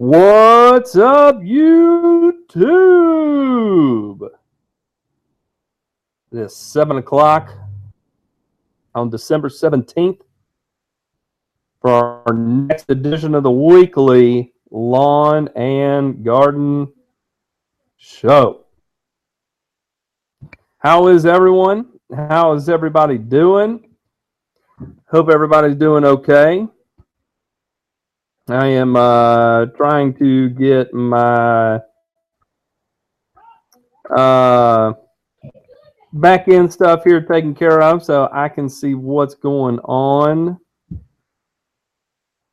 What's up, YouTube? This seven o'clock on December 17th for our next edition of the weekly lawn and garden show. How is everyone? How is everybody doing? Hope everybody's doing okay. I am uh, trying to get my uh, back end stuff here taken care of so I can see what's going on.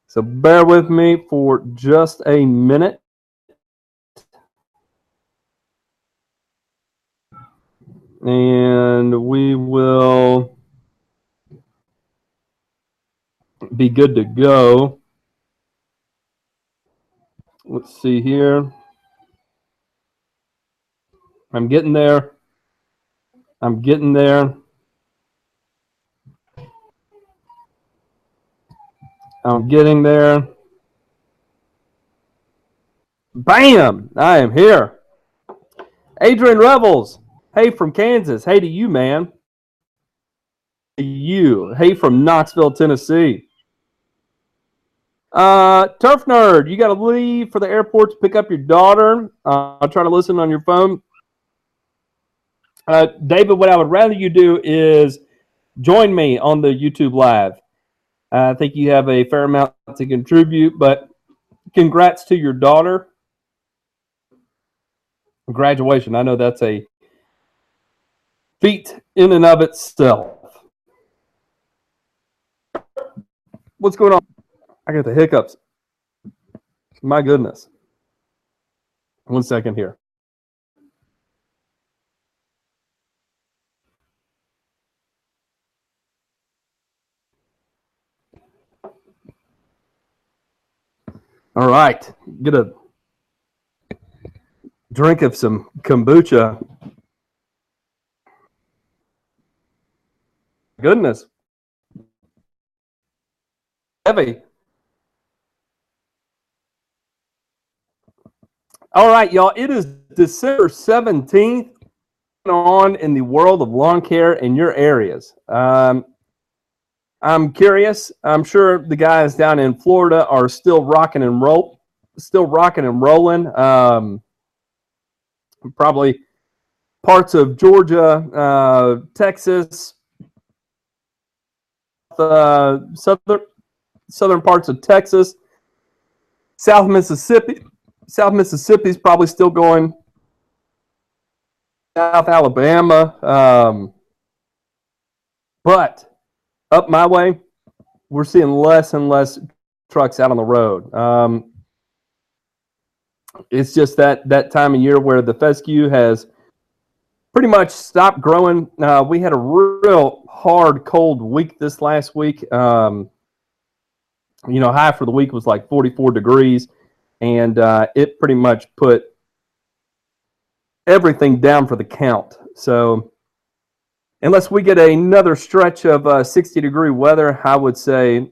So bear with me for just a minute. And we will be good to go. Let's see here. I'm getting there. I'm getting there. I'm getting there. Bam! I am here. Adrian Revels. Hey from Kansas. Hey to you, man. To you. Hey from Knoxville, Tennessee. Uh, Turf Nerd, you got to leave for the airport to pick up your daughter. Uh, I'll try to listen on your phone. Uh, David, what I would rather you do is join me on the YouTube Live. I think you have a fair amount to contribute, but congrats to your daughter. Graduation. I know that's a feat in and of itself. What's going on? I got the hiccups. My goodness. One second here. All right. Get a drink of some kombucha. Goodness. Heavy. All right, y'all. It is December 17th on in the world of lawn care in your areas. Um, I'm curious. I'm sure the guys down in Florida are still rocking and roll, still rocking and rolling. Um, probably parts of Georgia, uh, Texas, uh, southern southern parts of Texas, South Mississippi. South Mississippi is probably still going. South Alabama, um, but up my way, we're seeing less and less trucks out on the road. Um, it's just that that time of year where the fescue has pretty much stopped growing. Uh, we had a real hard, cold week this last week. Um, you know, high for the week was like 44 degrees, and uh, it pretty much put everything down for the count. So, unless we get another stretch of uh, 60 degree weather, I would say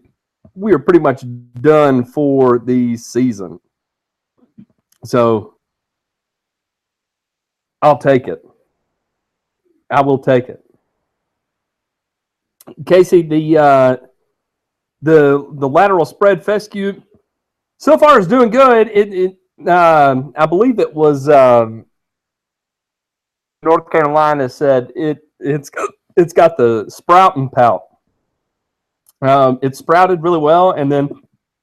we are pretty much done for the season. So, I'll take it. I will take it. Casey, the uh, the the lateral spread fescue so far is doing good. It, it um, I believe it was um, North Carolina said it it's got, it's got the sprout and pout. Um, it sprouted really well, and then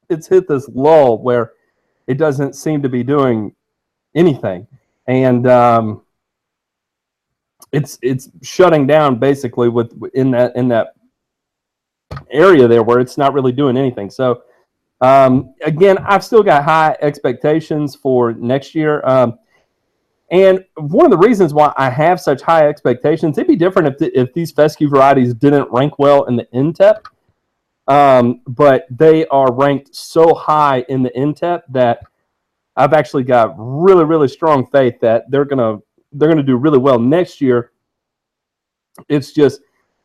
it's hit this lull where it doesn't seem to be doing anything, and um, it's it's shutting down basically with in that in that area there where it's not really doing anything. So um, again, I've still got high expectations for next year. Um, and one of the reasons why I have such high expectations, it'd be different if, the, if these fescue varieties didn't rank well in the NTEP. Um, but they are ranked so high in the NTEP that I've actually got really, really strong faith that they're gonna they're gonna do really well next year. It's just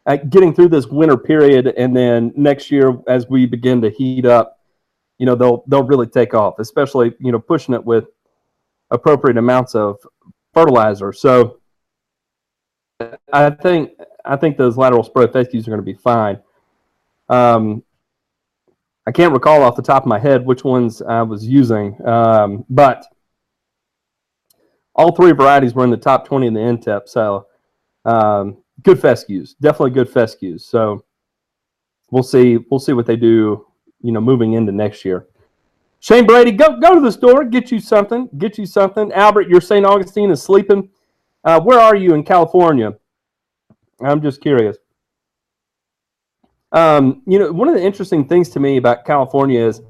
uh, getting through this winter period, and then next year as we begin to heat up, you know they'll they'll really take off, especially you know pushing it with appropriate amounts of fertilizer. So I think I think those lateral spread fescues are going to be fine. Um, I can't recall off the top of my head which ones I was using, um, but all three varieties were in the top 20 in the NTEP. So um, good fescues, definitely good fescues. So we'll see. We'll see what they do. You know, moving into next year. Shane Brady, go go to the store, get you something, get you something. Albert, your St. Augustine is sleeping. Uh, where are you in California? I'm just curious. Um, you know, one of the interesting things to me about California is,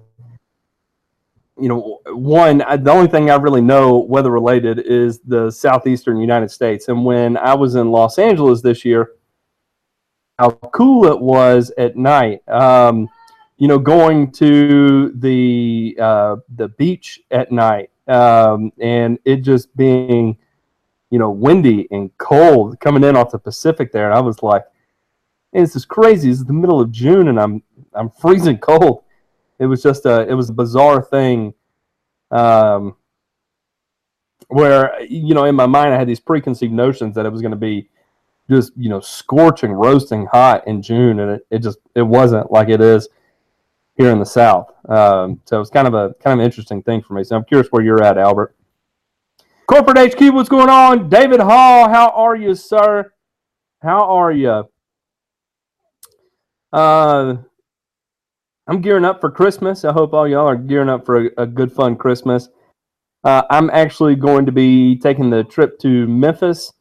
you know, one, I, the only thing I really know weather related is the southeastern United States. And when I was in Los Angeles this year, how cool it was at night. Um, you know, going to the uh, the beach at night, um, and it just being, you know, windy and cold coming in off the Pacific there, and I was like, "This is crazy! It's the middle of June, and I'm I'm freezing cold." It was just a it was a bizarre thing, um, where you know, in my mind, I had these preconceived notions that it was going to be just you know scorching, roasting hot in June, and it, it just it wasn't like it is here in the South. Um, so it's kind of a kind of interesting thing for me. So I'm curious where you're at, Albert. Corporate HQ, what's going on? David Hall, how are you, sir? How are you? Uh, I'm gearing up for Christmas. I hope all y'all are gearing up for a, a good, fun Christmas. Uh, I'm actually going to be taking the trip to Memphis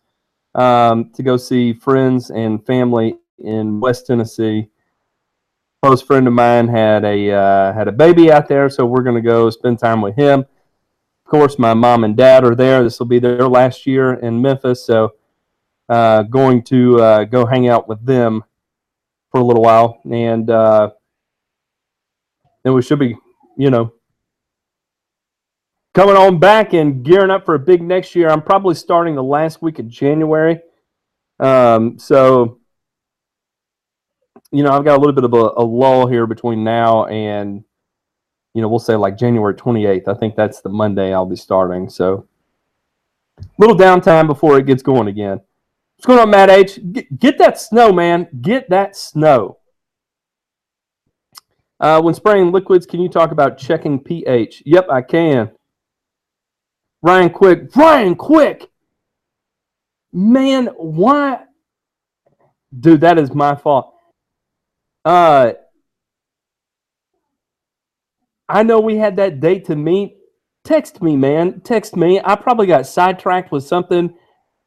um, to go see friends and family in West Tennessee close friend of mine had a uh, had a baby out there, so we're going to go spend time with him. Of course, my mom and dad are there. This will be their last year in Memphis, so uh, going to uh, go hang out with them for a little while, and uh, then we should be, you know, coming on back and gearing up for a big next year. I'm probably starting the last week of January, um, so you know, I've got a little bit of a, a, lull here between now and, you know, we'll say like January 28th. I think that's the Monday I'll be starting. So, little downtime before it gets going again. What's going on, Matt H? Get, get that snow, man. Get that snow. Uh, when spraying liquids, can you talk about checking pH? Yep, I can. Ryan Quick. Ryan Quick! Man, why? Dude, that is my fault. Uh, I know we had that date to meet. Text me, man. Text me. I probably got sidetracked with something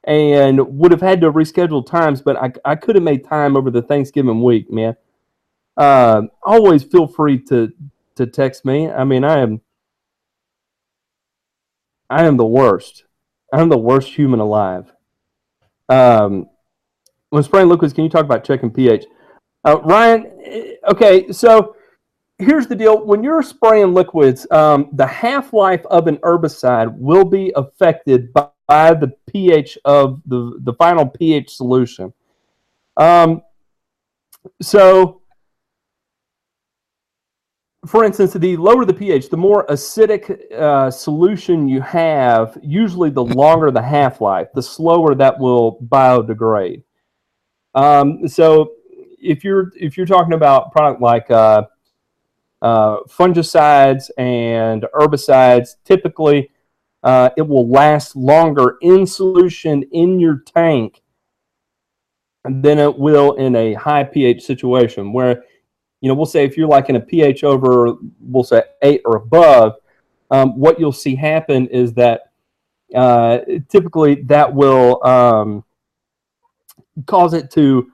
and would have had to reschedule times, but I, I could have made time over the Thanksgiving week, man. Uh, always feel free to to text me. I mean, I am I am the worst. I'm the worst human alive. Um, when spraying liquids, can you talk about checking pH? Uh, Ryan, eh, okay, so here's the deal. When you're spraying liquids, um, the half life of an herbicide will be affected by, by, the pH of the, the final pH solution. Um, so, for instance, the lower the pH, the more acidic uh, solution you have, usually the longer the half life, the slower that will biodegrade. Um, so, if you're if you're talking about product like uh, uh, fungicides and herbicides, typically uh, it will last longer in solution in your tank than it will in a high pH situation. Where you know we'll say if you're like in a pH over we'll say eight or above, um, what you'll see happen is that uh, typically that will um, cause it to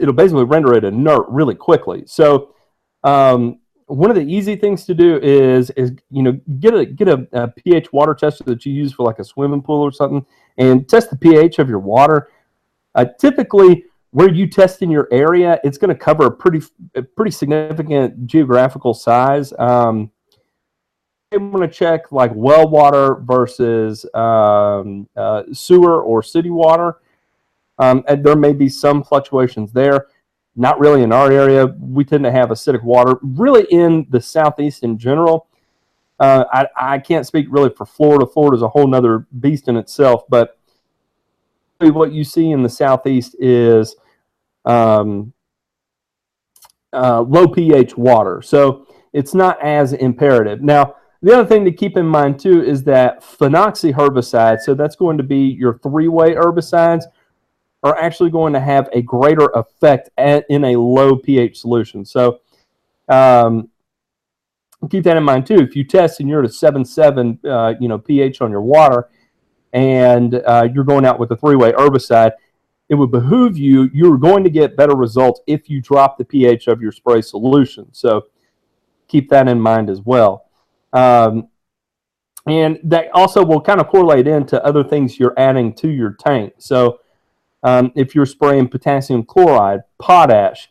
it'll basically render it inert really quickly. So um, one of the easy things to do is is you know get a get a, a, pH water tester that you use for like a swimming pool or something, and test the pH of your water. Uh, typically, where you test in your area, it's going to cover a pretty a pretty significant geographical size. Um, I want to check like well water versus um, uh, sewer or city water. Um, and there may be some fluctuations there. not really in our area. We tend to have acidic water, really in the southeast in general. Uh, I, I can't speak really for Florida. Florida is a whole nother beast in itself, but what you see in the southeast is um, uh, low pH water. So it's not as imperative. Now, the other thing to keep in mind too is that phenoxy herbicides, so that's going to be your three way herbicides, are actually going to have a greater effect at, in a low pH solution. So um, keep that in mind too. If you test and you're at a 7.7 uh, you know pH on your water, and uh, you're going out with a three way herbicide, it would behoove you, you're going to get better results if you drop the pH of your spray solution. So keep that in mind as well. Um, and that also will kind of correlate into other things you're adding to your tank. So um, if you're spraying potassium chloride, potash,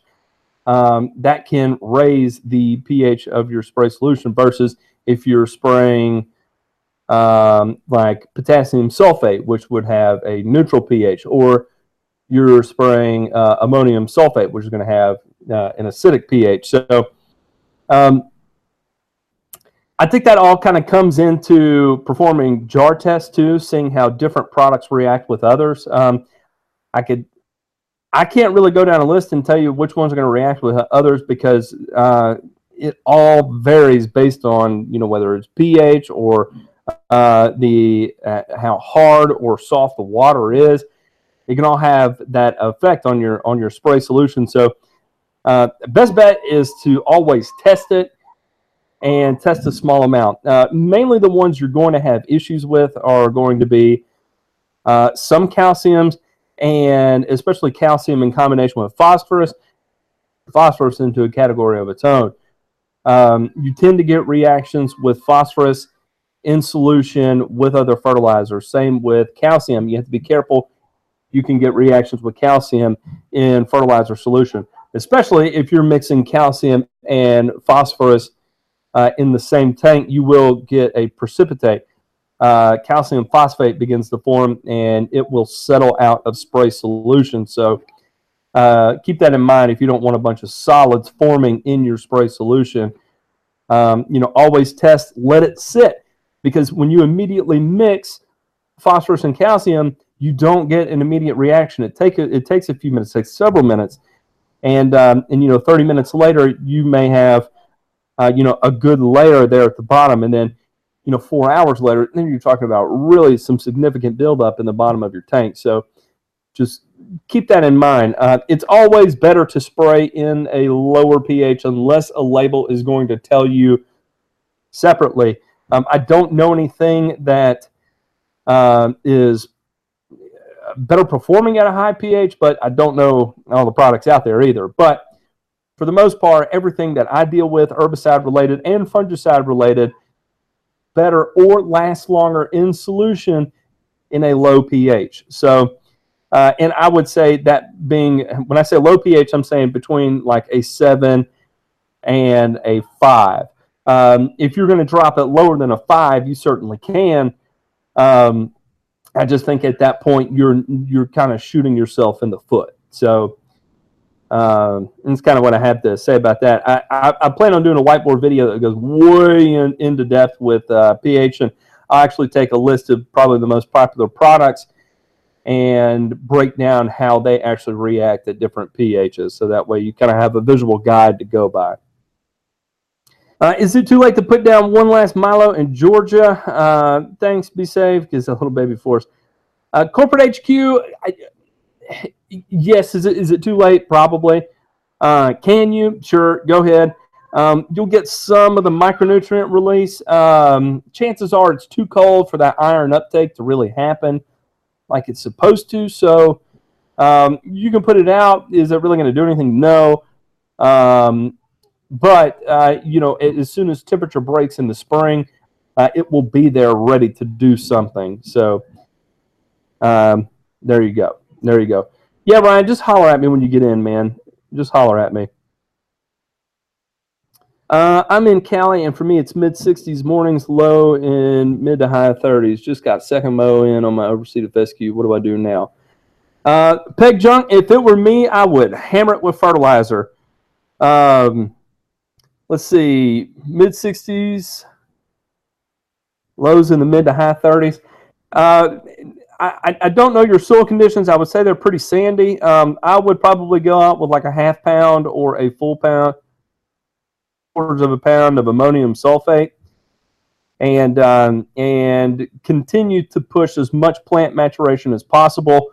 um, that can raise the pH of your spray solution versus if you're spraying um, like potassium sulfate, which would have a neutral pH, or you're spraying uh, ammonium sulfate, which is going to have uh, an acidic pH. So um, I think that all kind of comes into performing jar tests too, seeing how different products react with others. Um, I could, I can't really go down a list and tell you which ones are going to react with others because uh, it all varies based on you know whether it's pH or uh, the uh, how hard or soft the water is. It can all have that effect on your on your spray solution. So, uh, best bet is to always test it and test a small amount. Uh, mainly, the ones you're going to have issues with are going to be uh, some calciums, and especially calcium in combination with phosphorus. Phosphorus into a category of its own. Um, you tend to get reactions with phosphorus in solution with other fertilizers. Same with calcium. You have to be careful. You can get reactions with calcium in fertilizer solution, especially if you're mixing calcium and phosphorus uh, in the same tank. You will get a precipitate. Uh, calcium phosphate begins to form and it will settle out of spray solution. So uh, keep that in mind if you don't want a bunch of solids forming in your spray solution. Um, you know, always test, let it sit because when you immediately mix phosphorus and calcium, you don't get an immediate reaction. It take a, it takes a few minutes, takes several minutes, and um, and you know, 30 minutes later, you may have uh, you know a good layer there at the bottom, and then you know four hours later, then you're talking about really some significant buildup in the bottom of your tank. So just keep that in mind. Uh, it's always better to spray in a lower pH unless a label is going to tell you separately um, I don't know anything that uh, is better performing at a high pH, but I don't know all the products out there either. But for the most part, everything that I deal with, herbicide related and fungicide related, better or last longer in solution in a low pH. So, uh, and I would say that being, when I say low pH, I'm saying between like a seven and a five. Um, if you're going to drop it lower than a five, you certainly can. Um, I just think at that point you're you're kind of shooting yourself in the foot. So um, that's kind of what I have to say about that. I, I, I, plan on doing a whiteboard video that goes way in, into depth with uh, pH, and I'll actually take a list of probably the most popular products and break down how they actually react at different pHs. So that way you kind of have a visual guide to go by. Uh, is it too late to put down one last Milo in Georgia? Uh, thanks, be safe, because a little baby force. Uh, corporate HQ, I, yes, is it, is it too late? Probably. Uh, can you? Sure, go ahead. Um, you'll get some of the micronutrient release. Um, chances are it's too cold for that iron uptake to really happen like it's supposed to. So um, you can put it out. Is it really going to do anything? No. Um, but uh, you know, as soon as temperature breaks in the spring, uh, it will be there ready to do something. So um, there you go. There you go. Yeah, Ryan, just holler at me when you get in, man. Just holler at me. Uh, I'm in Cali, and for me, it's mid 60s mornings, low in mid to high 30s. Just got second mow in on my overseeded fescue. What do I do now? Uh, peg junk. If it were me, I would hammer it with fertilizer. Um, let's see, mid 60s, lows in the mid to high 30s. Uh, I, I don't know your soil conditions. I would say they're pretty sandy. Um, I would probably go out with like a half pound or a full pound, quarters of a pound of ammonium sulfate, and um, and continue to push as much plant maturation as possible,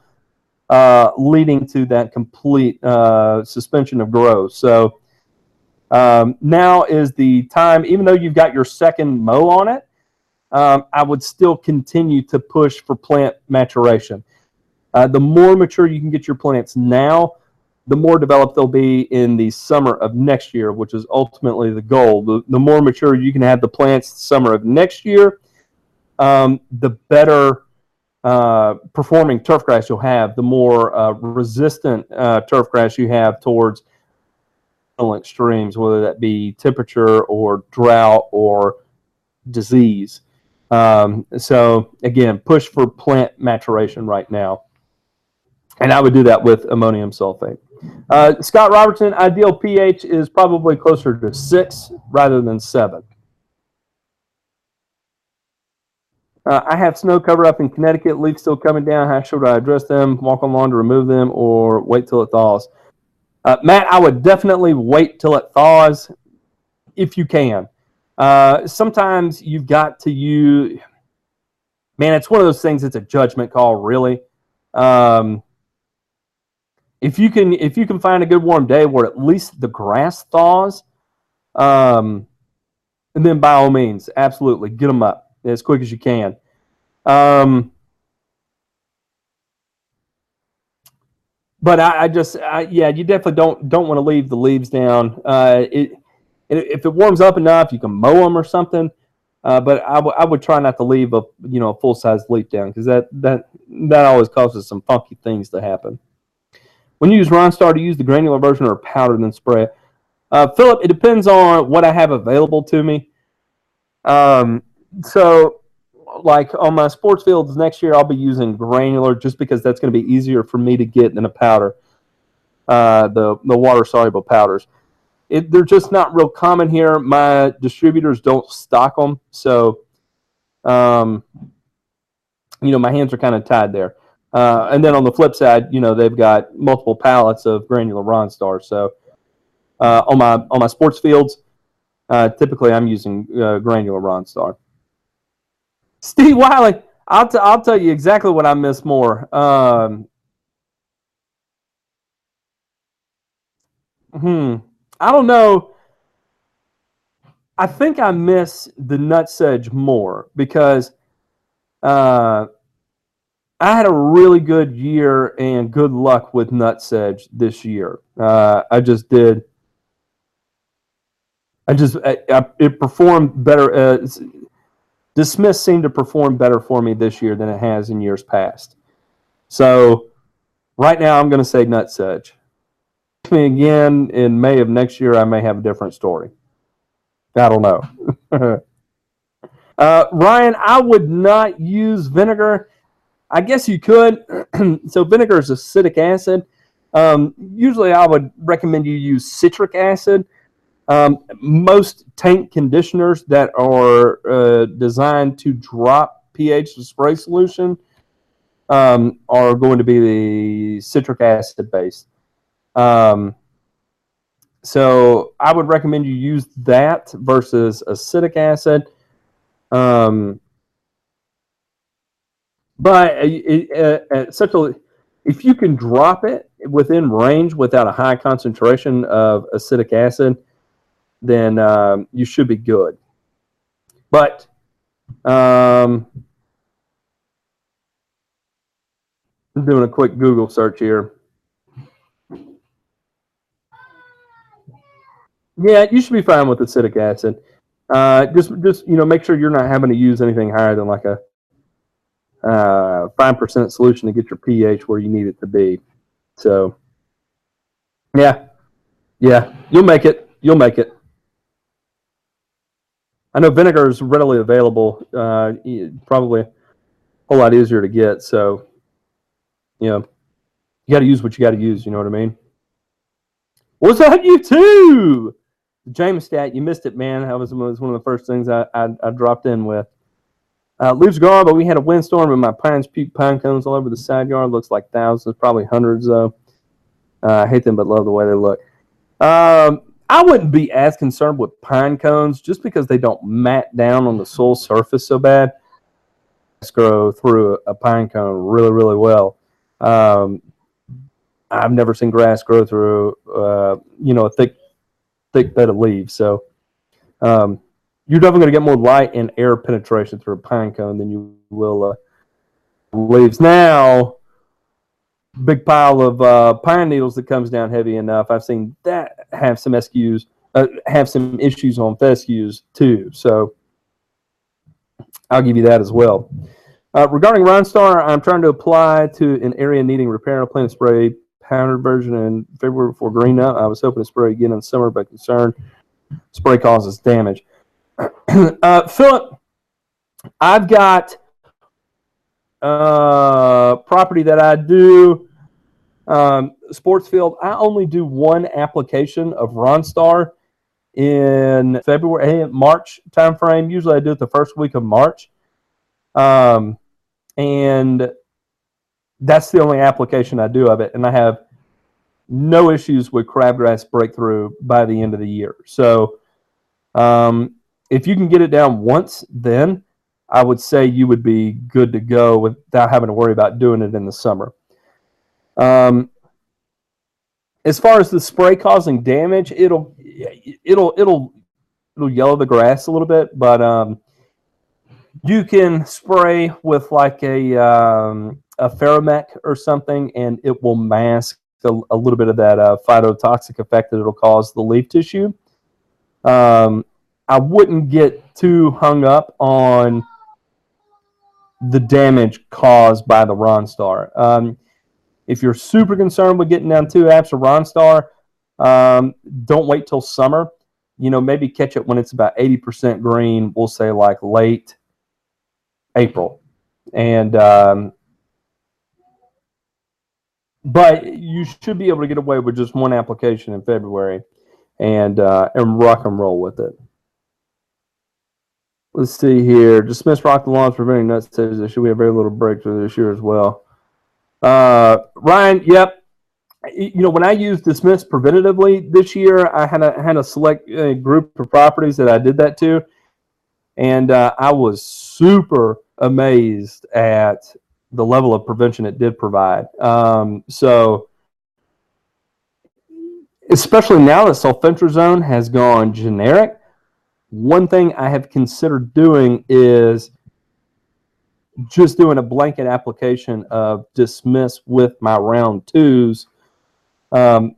uh, leading to that complete uh, suspension of growth. So um, now is the time, even though you've got your second mow on it um, I would still continue to push for plant maturation. Uh, the more mature you can get your plants now, the more developed they'll be in the summer of next year, which is ultimately the goal. The, the more mature you can have the plants the summer of next year, um, the better uh, performing turf grass you'll have, the more uh, resistant uh, turf grass you have towards extremes, whether that be temperature or drought or disease. Um, so again, push for plant maturation right now. And I would do that with ammonium sulfate. Uh, Scott Robertson, ideal pH is probably closer to six rather than seven. Uh, I have snow cover up in Connecticut, leaves still coming down. How should I address them? Walk on lawn to remove them or wait till it thaws? Uh, Matt, I would definitely wait till it thaws if you can. Uh, sometimes you've got to use, man, it's one of those things. It's a judgment call, really. Um, if you can, if you can find a good warm day where at least the grass thaws, um, and then by all means, absolutely get them up as quick as you can. Um, but I, I just, I, yeah, you definitely don't don't want to leave the leaves down. Uh, it and if it warms up enough, you can mow them or something. Uh, but I, w- I would try not to leave a you know a full size leaf down because that that that always causes some funky things to happen. When you use Ronstar, to use the granular version or powder then spray Uh, Philip, it depends on what I have available to me. Um, so, like on my sports fields next year, I'll be using granular just because that's going to be easier for me to get than a powder. Uh, the the water soluble powders it, they're just not real common here. My distributors don't stock them, so um, you know my hands are kind of tied there. Uh, and then on the flip side, you know they've got multiple pallets of granular Ronstar. So uh, on my on my sports fields, uh, typically I'm using uh, granular Ronstar. Steve Wiley, I'll t- I'll tell you exactly what I miss more. Um, hmm. I don't know. I think I miss the nutsedge more because uh, I had a really good year and good luck with nutsedge this year. Uh, I just did. I just I, I, it performed better. Uh, Dismiss seemed to perform better for me this year than it has in years past. So right now, I'm going to say nutsedge me again in May of next year, I may have a different story. I don't know. uh, Ryan, I would not use vinegar. I guess you could. so vinegar is acetic acid. Um, usually, I would recommend you use citric acid. Um, most tank conditioners that are uh, designed to drop pH to spray solution um, are going to be the citric acid based. Um, so I would recommend you use that versus acetic acid. Um, but at such a, if you can drop it within range without a high concentration of acetic acid, then um, you should be good. But um, I'm doing a quick Google search here. Yeah, you should be fine with acetic acid. Uh, just, just you know, make sure you're not having to use anything higher than like a uh, five uh, percent solution to get your pH where you need it to be. So, yeah, yeah, you'll make it. You'll make it. I know vinegar is readily available. Uh, probably a whole lot easier to get. So, you know, you got to use what you got to use. You know what I mean? What's that, you too? The James stat, you missed it, man. That was, was one of the first things I, I, I dropped in with. Uh, leaves gone, but we had a windstorm and my pines puke pine cones all over the side yard. Looks like thousands, probably hundreds though. Uh, I hate them, but love the way they look. Um, I wouldn't be as concerned with pine cones just because they don't mat down on the soil surface so bad. Grow through a, a pine cone really, really well. Um, I've never seen grass grow through, uh, you know, a thick, thick bed of leaves. So um, you're definitely going to get more light and air penetration through a pine cone than you will uh, leaves. Now, big pile of uh, pine needles that comes down heavy enough. I've seen that have some SQs, uh, have some issues on fescues too. So I'll give you that as well. Uh, regarding Ronstar, I'm trying to apply to an area needing repair. I plan to spray powdered version in February before green up. I was hoping to spray again in summer, but concerned spray causes damage. uh, Philip, I've got uh, property that I do. Um, sports field. I only do one application of Ronstar in February, March timeframe. Usually, I do it the first week of March, um, and that's the only application I do of it. And I have no issues with crabgrass breakthrough by the end of the year. So, um, if you can get it down once, then I would say you would be good to go without having to worry about doing it in the summer. Um, as far as the spray causing damage, it'll it'll it'll it'll yellow the grass a little bit, but um, you can spray with like a um, a Ferromec or something, and it will mask a, a little bit of that uh, phytotoxic effect that it'll cause the leaf tissue. Um, I wouldn't get too hung up on the damage caused by the Ronstar. Um, if you're super concerned with getting down two apps of Ronstar, um, don't wait till summer. You know, maybe catch it when it's about 80% green. We'll say like late April. And, um, but you should be able to get away with just one application in February and, uh, and rock and roll with it. Let's see here. Dismiss rock the lawns preventing nutsedges this year. We have very little breakthrough this year as well. Uh, Ryan, yep. You know, when I used dismiss preventatively this year, I had a had a select uh, group of properties that I did that to, and uh, I was super amazed at the level of prevention it did provide. Um, so, especially now that sulfentrazone has gone generic, one thing I have considered doing is just doing a blanket application of dismiss with my round twos um,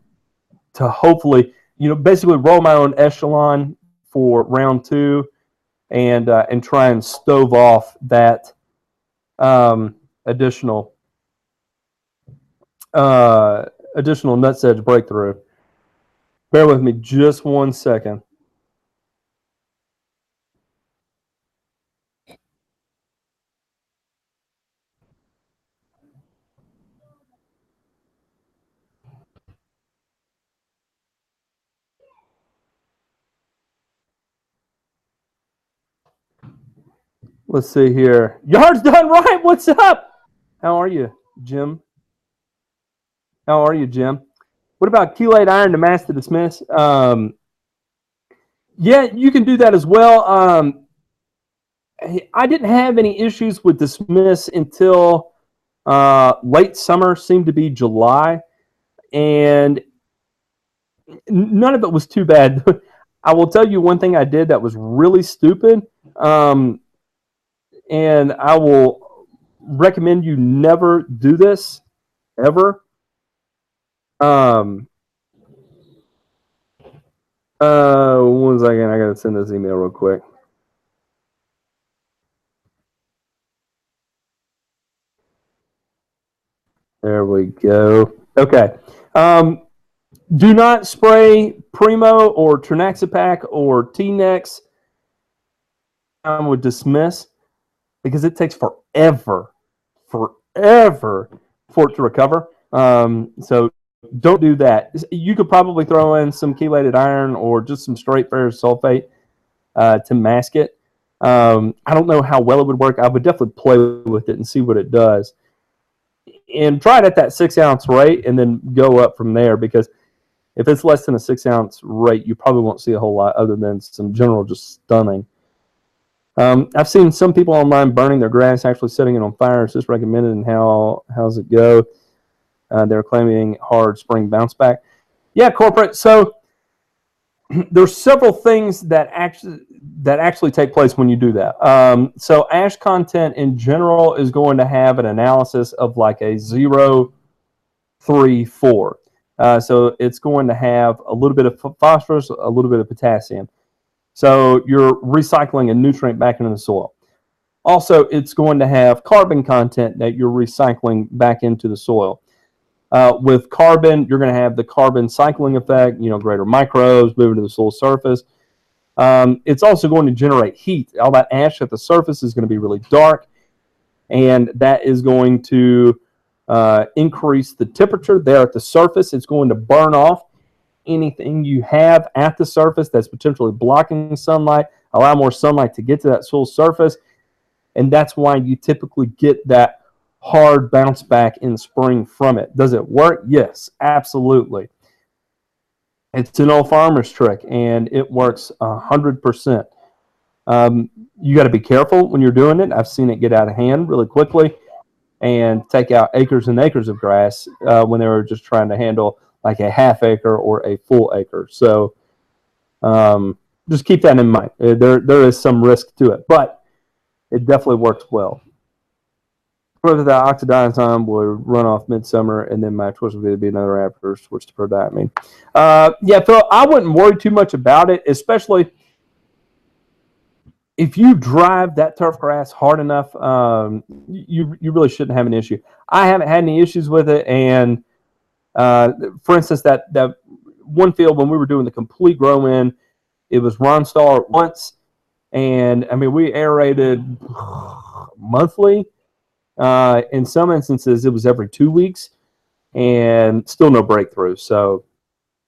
to hopefully, you know, basically roll my own echelon for round two and uh, and try and stove off that um, additional uh, additional nutsedge breakthrough. Bear with me just one second. Let's see here. Yard's done right. What's up? How are you, Jim? How are you, Jim? What about chelate iron to mask to dismiss? Um, yeah, you can do that as well. Um, I didn't have any issues with dismiss until uh, late summer, seemed to be July, and none of it was too bad. I will tell you one thing I did that was really stupid. Um, and I will recommend you never do this ever. Um, uh, one second, I gotta send this email real quick. There we go. Okay. Um, do not spray Primo or Trinexapac or T-Nex. I would dismiss because it takes forever, forever for it to recover. Um, so don't do that. You could probably throw in some chelated iron or just some straight ferrous sulfate uh, to mask it. Um, I don't know how well it would work. I would definitely play with it and see what it does. And try it at that six ounce rate and then go up from there because if it's less than a six ounce rate, you probably won't see a whole lot other than some general just stunning. Um, I've seen some people online burning their grass, actually setting it on fire. It's just recommended. And how how's it go? Uh, they're claiming hard spring bounce back. Yeah, corporate. So there's several things that actually that actually take place when you do that. Um, so ash content in general is going to have an analysis of like a zero, three, four. Uh, so it's going to have a little bit of phosphorus, a little bit of potassium. So you're recycling a nutrient back into the soil. Also, it's going to have carbon content that you're recycling back into the soil. Uh, with carbon, you're going to have the carbon cycling effect, you know, greater microbes moving to the soil surface. Um, it's also going to generate heat. All that ash at the surface is going to be really dark, and that is going to uh, increase the temperature there at the surface. It's going to burn off anything you have at the surface that's potentially blocking sunlight, allow more sunlight to get to that soil surface. And that's why you typically get that hard bounce back in spring from it. Does it work? Yes, absolutely. It's an old farmer's trick and it works 100%. Um, you got to be careful when you're doing it. I've seen it get out of hand really quickly and take out acres and acres of grass uh, when they were just trying to handle like a half acre or a full acre. So um, just keep that in mind. Uh, there, there is some risk to it, but it definitely works well. Whether the oxadiazon would run off midsummer, and then my choice would be to be another after switch to prodiamine. Uh, yeah, Phil, I wouldn't worry too much about it, especially if you drive that turf grass hard enough. Um, you you really shouldn't have an issue. I haven't had any issues with it, and uh, for instance, that that one field when we were doing the complete grow in, it was Ronstar once, and I mean we aerated monthly. Uh, in some instances, it was every two weeks, and still no breakthrough. So,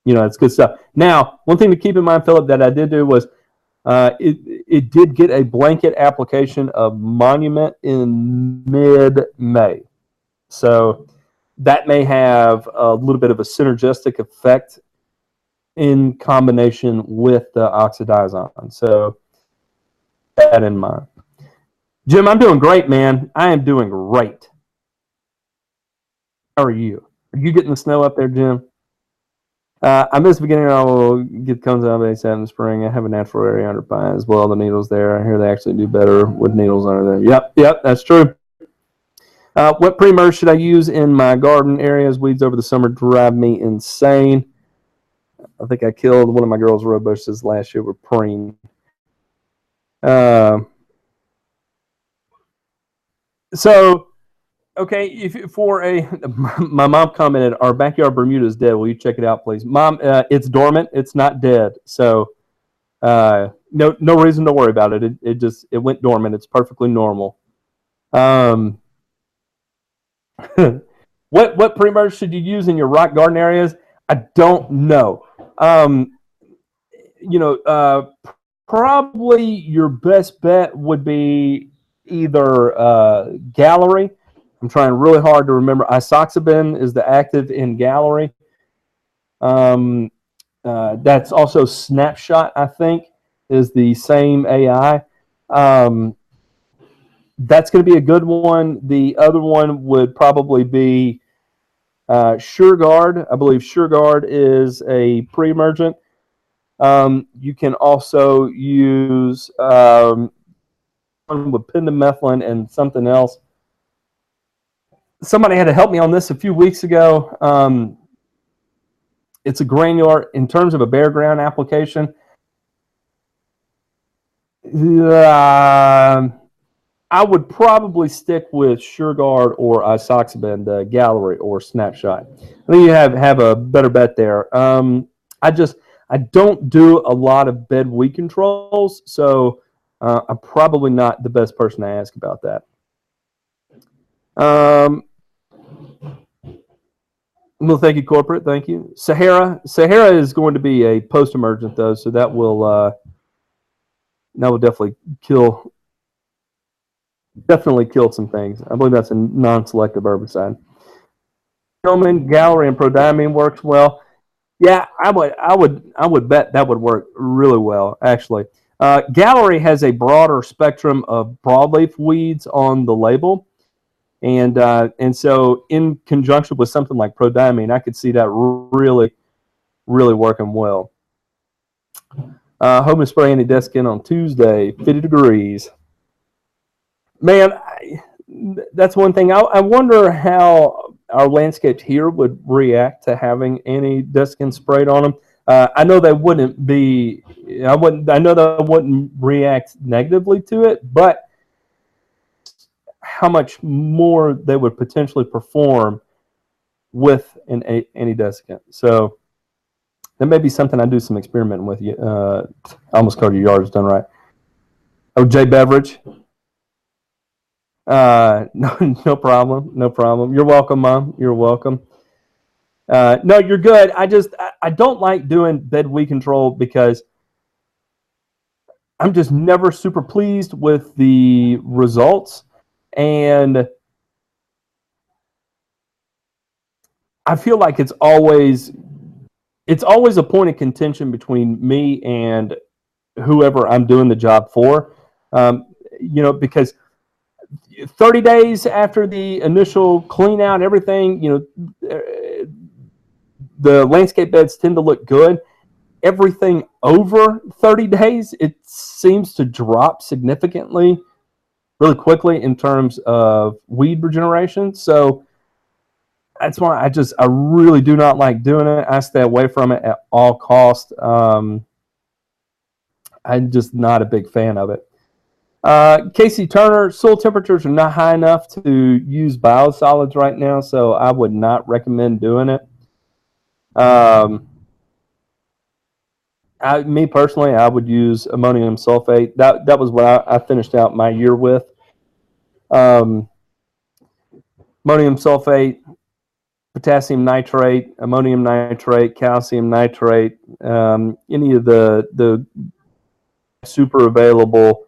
you know, it's good stuff. Now, one thing to keep in mind, Philip, that I did do was uh, it it did get a blanket application of Monument in mid May. So that may have a little bit of a synergistic effect in combination with the oxadiazon. So that in mind. Jim, I'm doing great, man. I am doing great. How are you? Are you getting the snow up there, Jim? Uh, I missed the beginning. I will get cones out of ASAP in the spring. I have a natural area under pines. Well, the needles there. I hear they actually do better with needles under there. Yep, yep, that's true. Uh, what pre-emerge should I use in my garden areas? Weeds over the summer drive me insane. I think I killed one of my girls' bushes last year with preen. Uh, so, okay, if for a my mom commented, our backyard Bermuda is dead. Will you check it out, please, Mom? Uh, it's dormant. It's not dead. So, uh, no no reason to worry about it. It it just it went dormant. It's perfectly normal. Um, what what pre-emerge should you use in your rock garden areas? I don't know. Um, you know, uh, probably your best bet would be either uh, gallery. I'm trying really hard to remember. Isoxaben is the active in gallery. Um, uh, that's also snapshot. I think is the same AI. Um, that's going to be a good one. The other one would probably be uh, SureGuard. I believe SureGuard is a pre-emergent. Um, you can also use um, with pendimethalin and something else. Somebody had to help me on this a few weeks ago. Um, it's a granular in terms of a bare ground application. Uh, I would probably stick with SureGuard or Isoxaben, the Gallery or Snapshot. I think you have have a better bet there. Um, I just I don't do a lot of bed weed controls, so uh, I'm probably not the best person to ask about that. Um, Well, thank you, corporate. Thank you, Sahara. Sahara is going to be a post-emergent though, so that will uh, that will definitely kill definitely kill some things. I believe that's a non-selective herbicide. Tillman, Gallery, and Prodiamine works well. Yeah, I would, I would, I would bet that would work really well. Actually, uh, Gallery has a broader spectrum of broadleaf weeds on the label, and uh, and so in conjunction with something like Prodiamine, I could see that really, really working well. Uh, home to spray anti-desiccant on Tuesday, 50 degrees. Man, I, that's one thing. I, I wonder how our landscapes here would react to having anti-desiccant sprayed on them. Uh, I know they wouldn't be. I wouldn't. I know they wouldn't react negatively to it, but how much more they would potentially perform with an anti-desiccant. So that may be something I do some experimenting with. You, uh, almost covered your yards done right. Oh, Jay Beveridge. Uh, no, no problem, no problem. You're welcome, mom. You're welcome. Uh, no, you're good. I just I, I don't like doing bed weed control because I'm just never super pleased with the results, and I feel like it's always it's always a point of contention between me and whoever I'm doing the job for. Um, you know, because 30 days after the initial clean out, everything, you know, the landscape beds tend to look good. Everything over 30 days, it seems to drop significantly really quickly in terms of weed regeneration. So that's why I just, I really do not like doing it. I stay away from it at all cost. Um, I'm just not a big fan of it. Uh, Casey Turner, soil temperatures are not high enough to use biosolids right now, so I would not recommend doing it. Um, I, me personally, I would use ammonium sulfate. That that was what I, I finished out my year with. Um, ammonium sulfate, potassium nitrate, ammonium nitrate, calcium nitrate, um, any of the the super available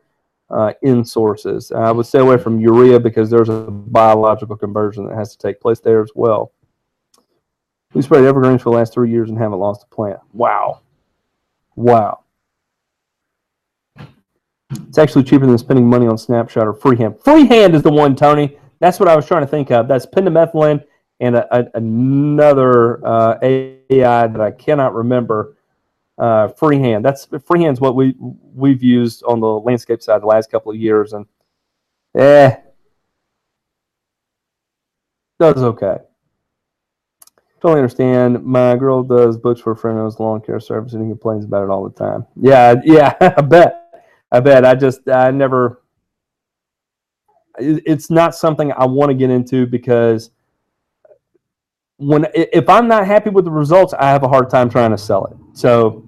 uh, in sources. I would stay away from urea because there's a biological conversion that has to take place there as well. We sprayed evergreens for the last three years and haven't lost a plant. Wow. Wow. It's actually cheaper than spending money on Snapshot or Freehand. Freehand is the one, Tony. That's what I was trying to think of. That's pendimethalin and a, a, another uh, AI that I cannot remember uh, freehand. That's freehand's what we we've used on the landscape side the last couple of years, and eh, does okay. Totally understand. My girl does books for who's lawn care service, and he complains about it all the time. Yeah, yeah, I bet, I bet. I just I never. It's not something I want to get into because when if I'm not happy with the results, I have a hard time trying to sell it. So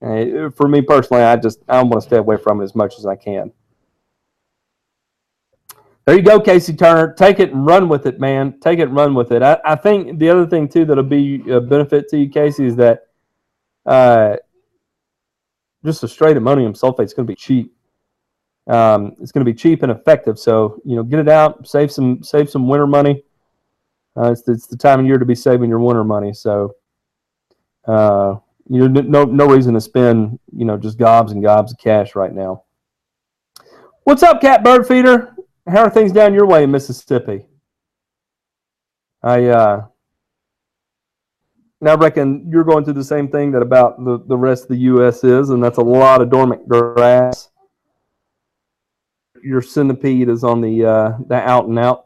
for me personally, I just I want to stay away from it as much as I can. There you go, Casey Turner. Take it and run with it, man. Take it and run with it. I, I think the other thing too that'll be a benefit to you, Casey, is that uh, just a straight ammonium sulfate is going to be cheap. Um, it's going to be cheap and effective. So you know, get it out, save some save some winter money. Uh, it's, it's the time of year to be saving your winter money. So uh, you know, no no reason to spend you know just gobs and gobs of cash right now. What's up, Cat Bird Feeder? How are things down your way in Mississippi? I uh, now reckon you're going through the same thing that about the, the rest of the U.S. is, and that's a lot of dormant grass. Your centipede is on the uh, the out and out.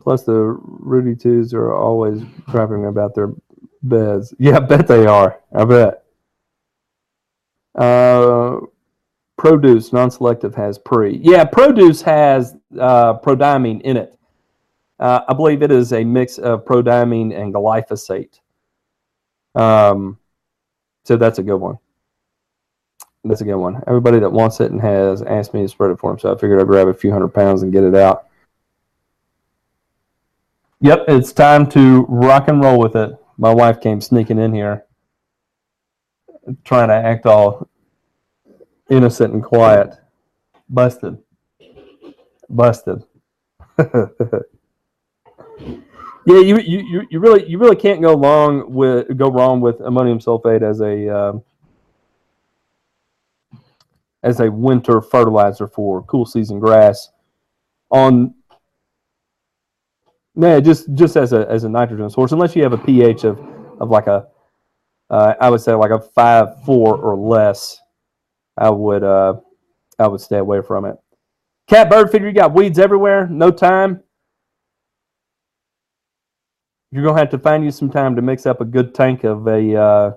Plus, the Rudy twos are always crapping about their beds. Yeah, I bet they are. I bet. Uh, produce non-selective has pre. Yeah, produce has uh, prodiamine in it. Uh, I believe it is a mix of prodiamine and glyphosate. Um, so that's a good one. That's a good one. Everybody that wants it and has asked me to spread it for them, so I figured I'd grab a few hundred pounds and get it out. Yep, it's time to rock and roll with it. My wife came sneaking in here, trying to act all innocent and quiet. Busted. Busted. yeah, you, you you really you really can't go wrong with go wrong with ammonium sulfate as a um, as a winter fertilizer for cool season grass. On no, just just as a as a nitrogen source, unless you have a pH of of like a, uh, I would say like a five four or less, I would uh, I would stay away from it. Cat bird feeder, you got weeds everywhere. No time. You're gonna have to find you some time to mix up a good tank of a uh,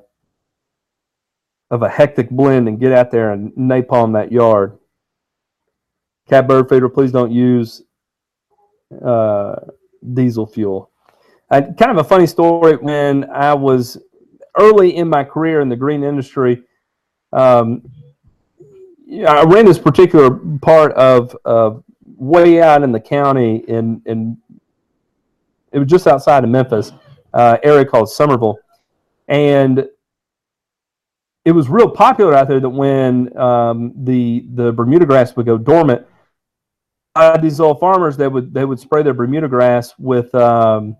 of a hectic blend and get out there and napalm that yard. Cat bird feeder, please don't use. Uh, diesel fuel. Uh, kind of a funny story when I was early in my career in the green industry. Um, I ran this particular part of, of way out in the county in, in it was just outside of Memphis, uh, area called Somerville, and it was real popular out there that when um, the the Bermuda grass would go dormant, uh, these old farmers they would they would spray their Bermuda grass with um,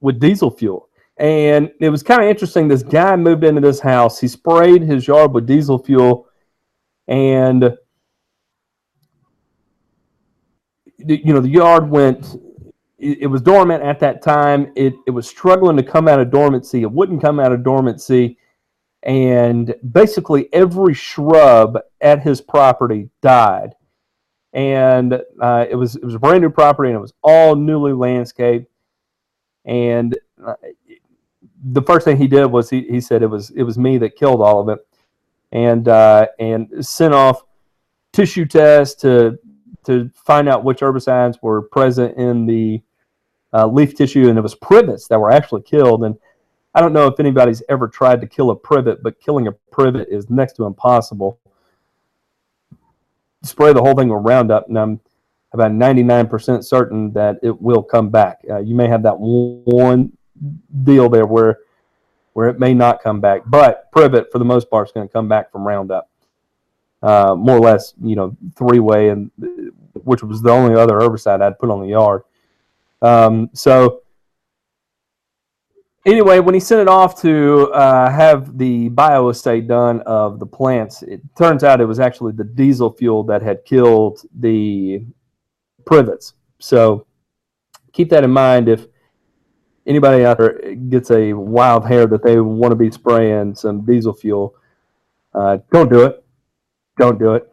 with diesel fuel. And it was kind of interesting. This guy moved into this house. He sprayed his yard with diesel fuel, and you know the yard went. It, was dormant at that time. It it was struggling to come out of dormancy. It wouldn't come out of dormancy, and basically every shrub at his property died and uh, it was it was a brand new property and it was all newly landscaped. And uh, the first thing he did was he, he said it was it was me that killed all of it, and uh, and sent off tissue tests to to find out which herbicides were present in the uh, leaf tissue, and it was privets that were actually killed. And I don't know if anybody's ever tried to kill a privet, but killing a privet is next to impossible spray the whole thing with Roundup, and I'm about 99% certain that it will come back. Uh, you may have that one deal there where where it may not come back, but Privet for the most part is going to come back from Roundup, uh, more or less, you know, three way, and which was the only other herbicide I'd put on the yard. Um, so anyway, when he sent it off to uh, have the bioassay done of the plants, it turns out it was actually the diesel fuel that had killed the privets. So keep that in mind if anybody out there gets a wild hair that they want to be spraying some diesel fuel. Uh, don't do it. Don't do it.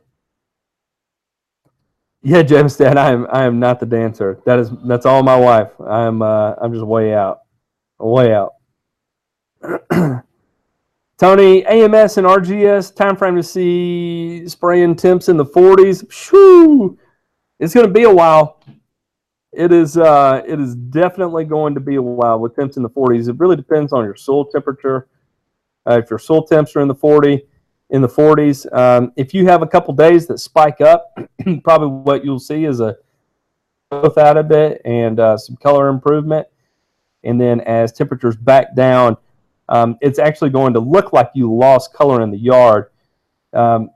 Yeah, James, Dad, I am I am not the dancer. That is that's all my wife. I'm uh, I'm just way out way out. Tony, AMS and RGS, time frame to see spraying temps in the 40s. Shoo! It's going to be a while. It is uh, it is definitely going to be a while with temps in the 40s. It really depends on your soil temperature. Uh, if your soil temps are in the 40, in the 40s, um, if you have a couple days that spike up, probably what you'll see is a growth out of it and uh, some color improvement and then as temperatures back down, um, it's actually going to look like you lost color in the yard. Um,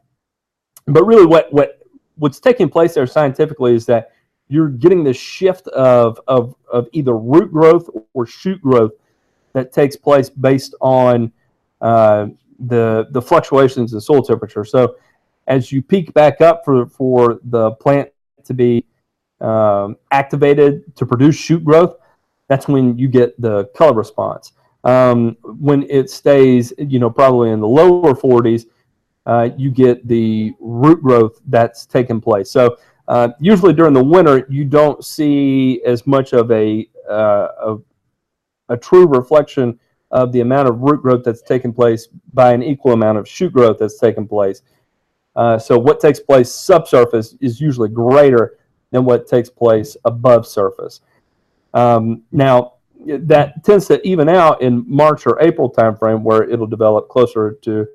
but really, what what what's taking place there scientifically is that you're getting this shift of of of either root growth or shoot growth that takes place based on uh, the the fluctuations in soil temperature. So as you peak back up for for the plant to be um, activated to produce shoot growth, that's when you get the color response. Um, when it stays, you know, probably in the lower 40s, uh, you get the root growth that's taking place. So uh, usually during the winter, you don't see as much of a, uh, a, a true reflection of the amount of root growth that's taking place by an equal amount of shoot growth that's taking place. Uh, so what takes place subsurface is usually greater than what takes place above surface. Um, now, that tends to even out in March or April timeframe where it'll develop closer to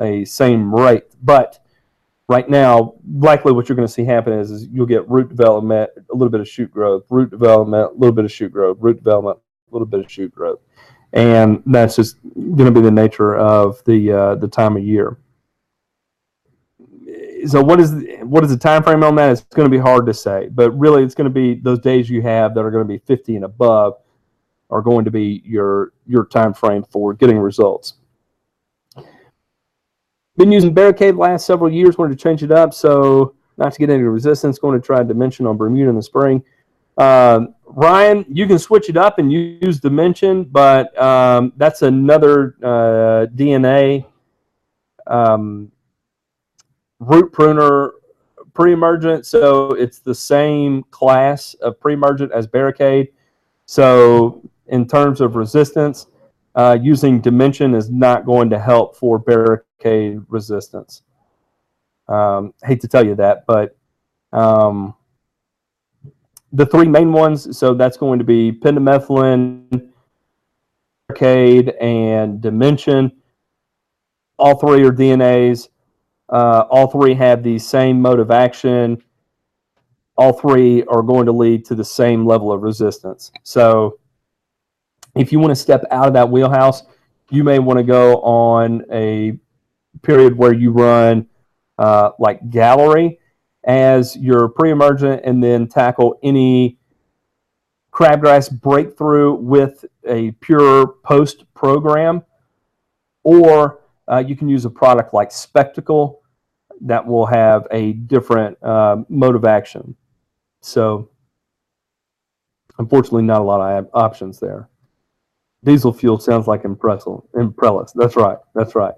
a same rate. But right now, likely what you're going to see happen is, is you'll get root development, a little bit of shoot growth, root development, a little bit of shoot growth, root development, a little bit of shoot growth, and that's just going to be the nature of the uh, the time of year. So what is what is the time frame on that? It's going to be hard to say, but really, it's going to be those days you have that are going to be 50 and above are going to be your your time frame for getting results. Been using Barricade last several years. Wanted to change it up, so not to get into resistance. Going to try Dimension on Bermuda in the spring. Uh, Ryan, you can switch it up and use Dimension, but um, that's another uh, DNA um, root pruner pre-emergent. So it's the same class of pre-emergent as Barricade. So in terms of resistance, uh, using dimension is not going to help for barricade resistance. Um, hate to tell you that, but um, the three main ones, so that's going to be pendimethalin, barricade, and dimension. All three are DNAs. Uh, all three have the same mode of action. All three are going to lead to the same level of resistance. So if you want to step out of that wheelhouse, you may want to go on a period where you run uh, like gallery as your pre-emergent and then tackle any crabgrass breakthrough with a pure post program or uh, you can use a product like spectacle that will have a different uh, mode of action so unfortunately not a lot of options there Diesel fuel sounds like Impressal, Imprellis. That's right. That's right.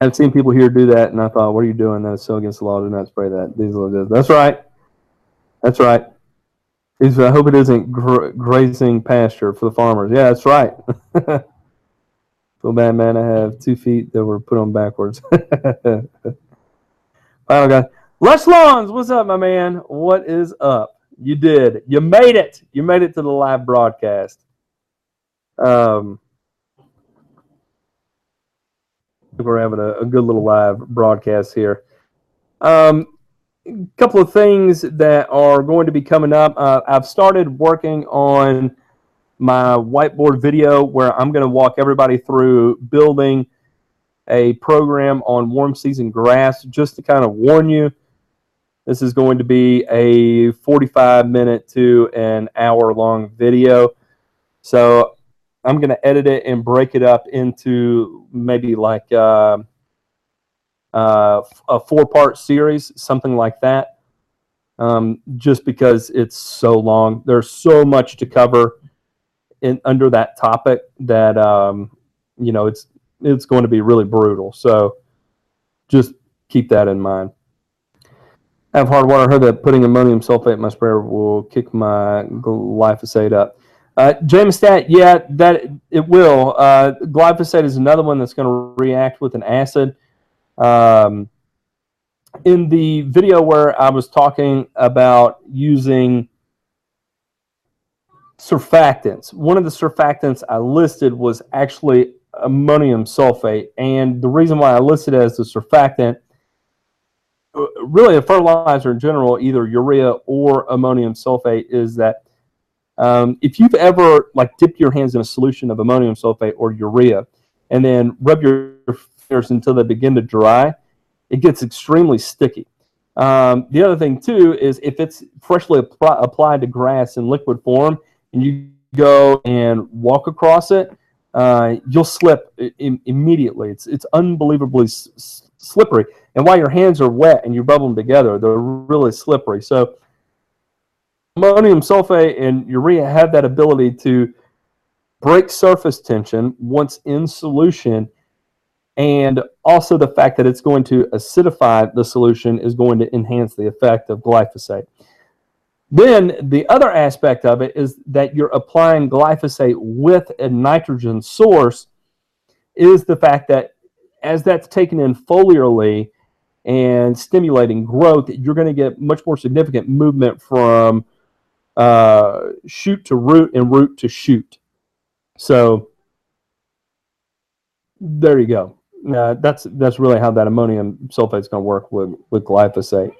I've seen people here do that, and I thought, what are you doing? That's so against the law. Do not spray that. Diesel does. That's right. That's right. I hope it isn't gra- grazing pasture for the farmers. Yeah, that's right. Feel bad, man. I have two feet that were put on backwards. Final guy. Les Lawns, what's up, my man? What is up? You did. You made it. You made it to the live broadcast. Um, we're having a, a, good little live broadcast here. Um, a couple of things that are going to be coming up. Uh, I've started working on my whiteboard video where I'm going to walk everybody through building a program on warm season grass just to kind of warn you. This is going to be a 45 minute to an hour long video. So I'm going to edit it and break it up into maybe like uh, uh, a four part series, something like that. Um, just because it's so long, there's so much to cover in under that topic that um, you know it's it's going to be really brutal. So just keep that in mind. I have hard water. I heard that putting ammonium sulfate in my sprayer will kick my glyphosate up. Uh, Jamestat, yeah, that it will. Uh, glyphosate is another one that's going to react with an acid. Um, in the video where I was talking about using surfactants, one of the surfactants I listed was actually ammonium sulfate. And the reason why I listed it as the surfactant, uh, really a fertilizer in general, either urea or ammonium sulfate, is that um, if you've ever like dipped your hands in a solution of ammonium sulfate or urea and then rub your fingers until they begin to dry, it gets extremely sticky. Um, the other thing too is if it's freshly applied to grass in liquid form and you go and walk across it, uh, you'll slip Im- immediately. It's it's unbelievably s- slippery, and while your hands are wet and you rub them together, they're really slippery. So ammonium sulfate and urea have that ability to break surface tension once in solution and also the fact that it's going to acidify the solution is going to enhance the effect of glyphosate. Then the other aspect of it is that you're applying glyphosate with a nitrogen source is the fact that as that's taken in foliarly and stimulating growth, you're going to get much more significant movement from uh, shoot to root and root to shoot. So there you go. uh, that's that's really how that ammonium sulfate is going to work with with glyphosate.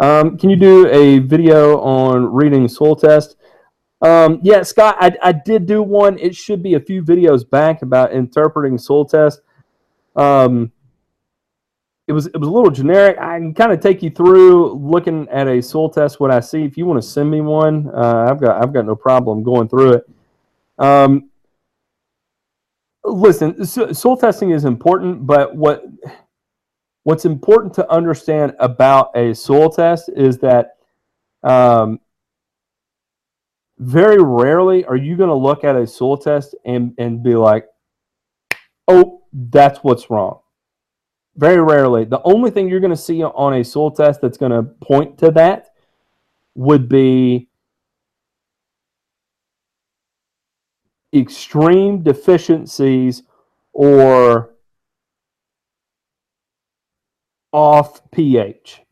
Um, can you do a video on reading soil test? Um, yeah, Scott, I, I did do one. It should be a few videos back about interpreting soil test. Um, it was it was a little generic. I can kind of take you through looking at a soil test. What I see. If you want to send me one, uh, I've got I've got no problem going through it. Um, listen, soil testing is important, but what what's important to understand about a soil test is that um, very rarely are you going to look at a soil test and, and be like, oh, that's what's wrong. Very rarely. The only thing you're going to see on a soil test that's going to point to that would be extreme deficiencies or off pH.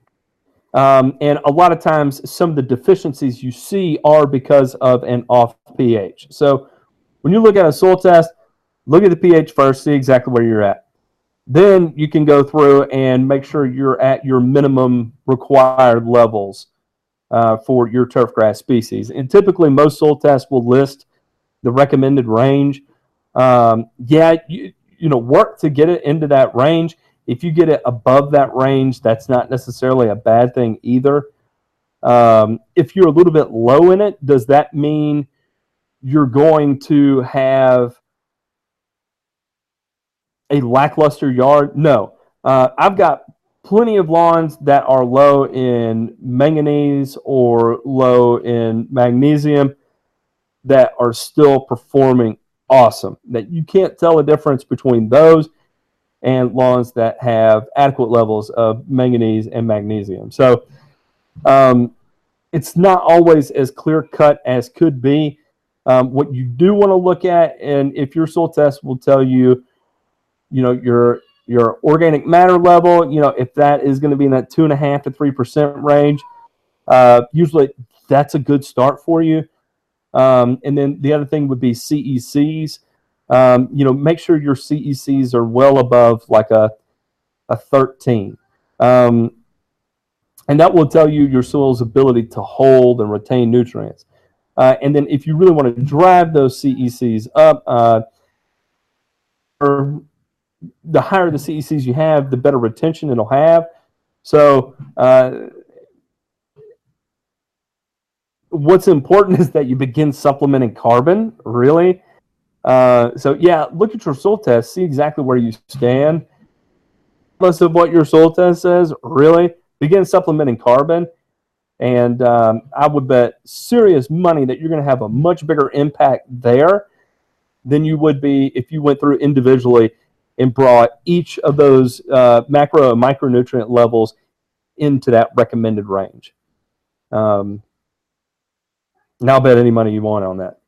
Um, and a lot of times, some of the deficiencies you see are because of an off pH. So, when you look at a soil test, look at the pH first, see exactly where you're at. Then you can go through and make sure you're at your minimum required levels uh, for your turf grass species. And typically, most soil tests will list the recommended range. Um, yeah, you, you know, work to get it into that range. If you get it above that range, that's not necessarily a bad thing either. Um, if you're a little bit low in it, does that mean you're going to have a lackluster yard? No. Uh, I've got plenty of lawns that are low in manganese or low in magnesium that are still performing awesome. That you can't tell a difference between those and lawns that have adequate levels of manganese and magnesium. So um, it's not always as clear cut as could be. Um, what you do want to look at, and if your soil test will tell you, you know, your your organic matter level, you know, if that is going to be in that two and a half to three percent range, uh, usually that's a good start for you. Um, and then the other thing would be CECs. Um, you know, make sure your CECs are well above like a, a 13. Um, and that will tell you your soil's ability to hold and retain nutrients. Uh, and then if you really want to drive those CECs up, uh, the higher the CECs you have, the better retention it'll have. So uh, what's important is that you begin supplementing carbon, really. Uh, so, yeah, look at your soil test, see exactly where you stand. Most of what your soil test says, really, begin supplementing carbon. And um, I would bet serious money that you're going to have a much bigger impact there than you would be if you went through individually and brought each of those uh, macro and micronutrient levels into that recommended range. Um, bet any money you want on that.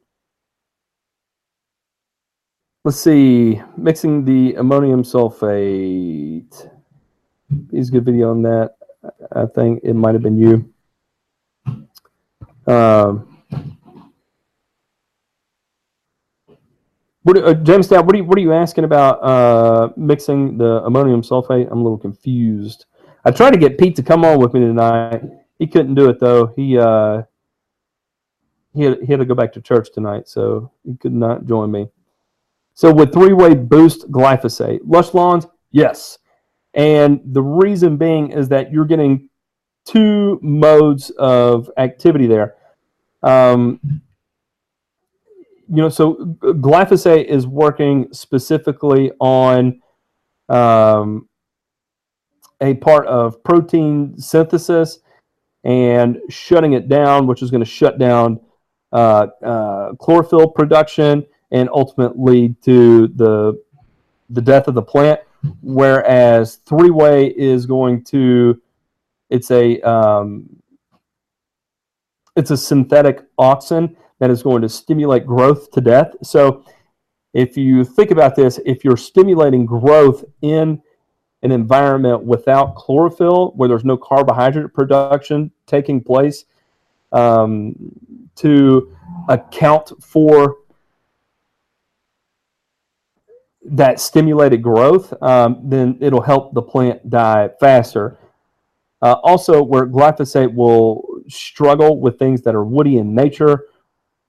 Let's see, mixing the ammonium sulfate. He's a good video on that. I think it might have been you. Um, what, uh, James Stout, what are you what are you asking about uh, mixing the ammonium sulfate? I'm a little confused. I tried to get Pete to come on with me tonight. He couldn't do it though. He uh, he had, he had to go back to church tonight, so he could not join me. So with three-way boost glyphosate, lush lawns, yes. And the reason being is that you're getting two modes of activity there. Um, you know, so glyphosate is working specifically on um, a part of protein synthesis and shutting it down, which is going to shut down uh, uh, chlorophyll production and ultimately lead to the the death of the plant. Whereas three way is going to it's a um, it's a synthetic auxin that is going to stimulate growth to death. So if you think about this, if you're stimulating growth in an environment without chlorophyll, where there's no carbohydrate production taking place, um, to account for that stimulated growth, um, then it'll help the plant die faster. Uh, also, where glyphosate will struggle with things that are woody in nature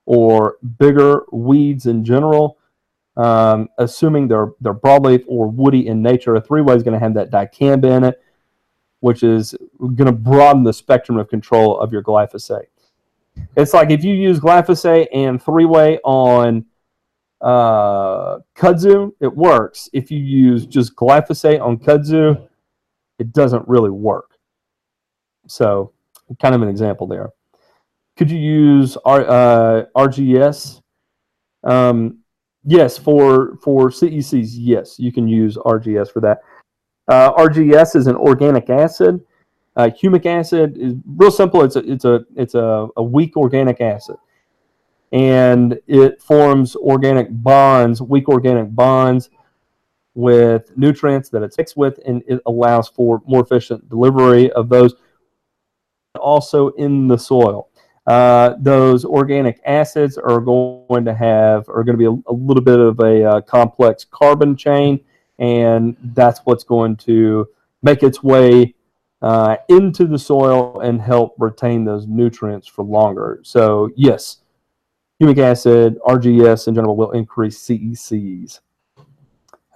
or bigger weeds in general, um, assuming they're they're broadleaf or woody in nature, a three-way is going to have that dicamba in it, which is going to broaden the spectrum of control of your glyphosate. It's like if you use glyphosate and three-way on uh, kudzu, it works. If you use just glyphosate on kudzu, it doesn't really work. So, kind of an example there. Could you use R, uh, RGS? Um, yes, for for CECs, yes, you can use RGS for that. Uh, RGS is an organic acid. Uh, humic acid is real simple. It's a it's a it's a, a weak organic acid and it forms organic bonds, weak organic bonds with nutrients that it's mixed with, and it allows for more efficient delivery of those. Also in the soil, uh, those organic acids are going to have are going to be a, a little bit of a uh, complex carbon chain, and that's what's going to make its way uh, into the soil and help retain those nutrients for longer. So yes, humic acid, RGS in general will increase CECs.